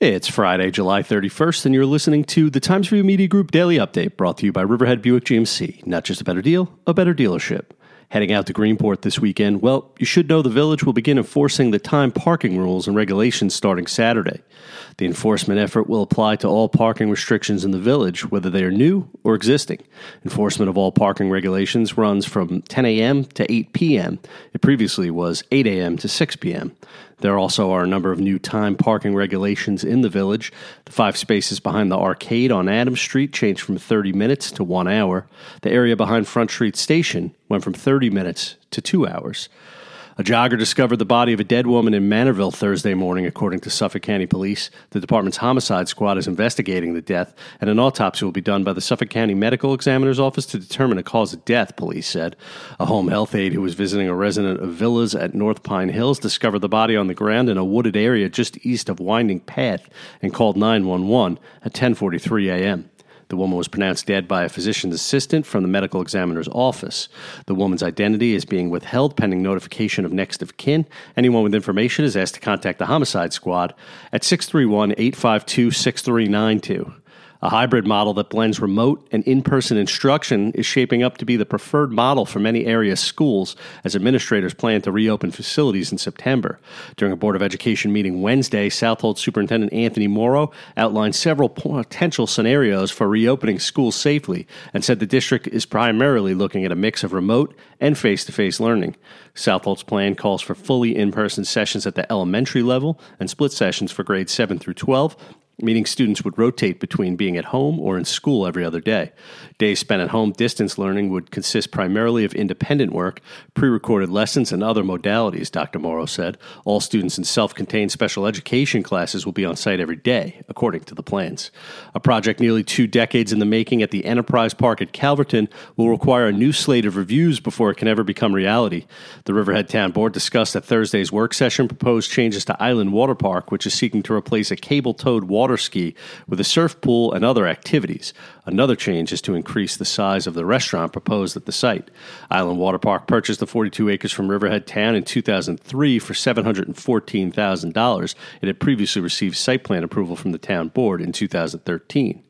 It's Friday, July 31st, and you're listening to the Times Review Media Group Daily Update brought to you by Riverhead Buick GMC. Not just a better deal, a better dealership. Heading out to Greenport this weekend, well, you should know the village will begin enforcing the time parking rules and regulations starting Saturday. The enforcement effort will apply to all parking restrictions in the village, whether they are new or existing. Enforcement of all parking regulations runs from 10 a.m. to 8 p.m. It previously was 8 a.m. to 6 p.m. There also are a number of new time parking regulations in the village. The five spaces behind the arcade on Adams Street changed from 30 minutes to one hour. The area behind Front Street Station went from 30 minutes to two hours. A jogger discovered the body of a dead woman in Manorville Thursday morning, according to Suffolk County Police. The department's homicide squad is investigating the death, and an autopsy will be done by the Suffolk County Medical Examiner's Office to determine a cause of death, police said. A home health aide who was visiting a resident of villas at North Pine Hills discovered the body on the ground in a wooded area just east of Winding Path and called 911 at 10:43 a.m. The woman was pronounced dead by a physician's assistant from the medical examiner's office. The woman's identity is being withheld pending notification of next of kin. Anyone with information is asked to contact the homicide squad at 631 852 6392. A hybrid model that blends remote and in person instruction is shaping up to be the preferred model for many area schools as administrators plan to reopen facilities in September. During a Board of Education meeting Wednesday, Southold Superintendent Anthony Mauro outlined several potential scenarios for reopening schools safely and said the district is primarily looking at a mix of remote and face to face learning. Southold's plan calls for fully in person sessions at the elementary level and split sessions for grades 7 through 12 meaning students would rotate between being at home or in school every other day. Days spent at home distance learning would consist primarily of independent work, pre recorded lessons, and other modalities, Dr. Mauro said. All students in self contained special education classes will be on site every day, according to the plans. A project nearly two decades in the making at the Enterprise Park at Calverton will require a new slate of reviews before it can ever become reality. The Riverhead Town Board discussed at Thursday's work session proposed changes to Island Water Park, which is seeking to replace a cable towed water ski with a surf pool and other activities. Another change is to increase the size of the restaurant proposed at the site. Island Water Park purchased the 42 acres from Riverhead Town in 2003 for $714,000. It had previously received site plan approval from the town board in 2013.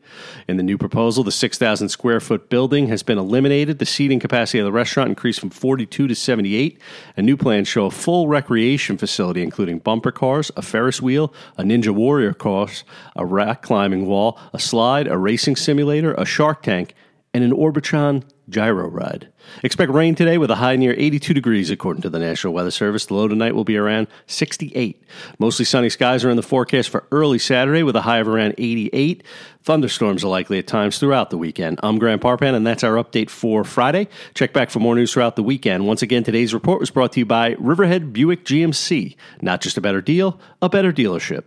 In the new proposal, the 6,000 square foot building has been eliminated. The seating capacity of the restaurant increased from 42 to 78. And new plans show a full recreation facility, including bumper cars, a Ferris wheel, a Ninja Warrior course, a rock climbing wall, a slide, a racing simulator, a shark tank, and an Orbitron gyro ride. Expect rain today with a high near 82 degrees, according to the National Weather Service. The low tonight will be around 68. Mostly sunny skies are in the forecast for early Saturday with a high of around 88. Thunderstorms are likely at times throughout the weekend. I'm Grant Parpan, and that's our update for Friday. Check back for more news throughout the weekend. Once again, today's report was brought to you by Riverhead Buick GMC. Not just a better deal, a better dealership.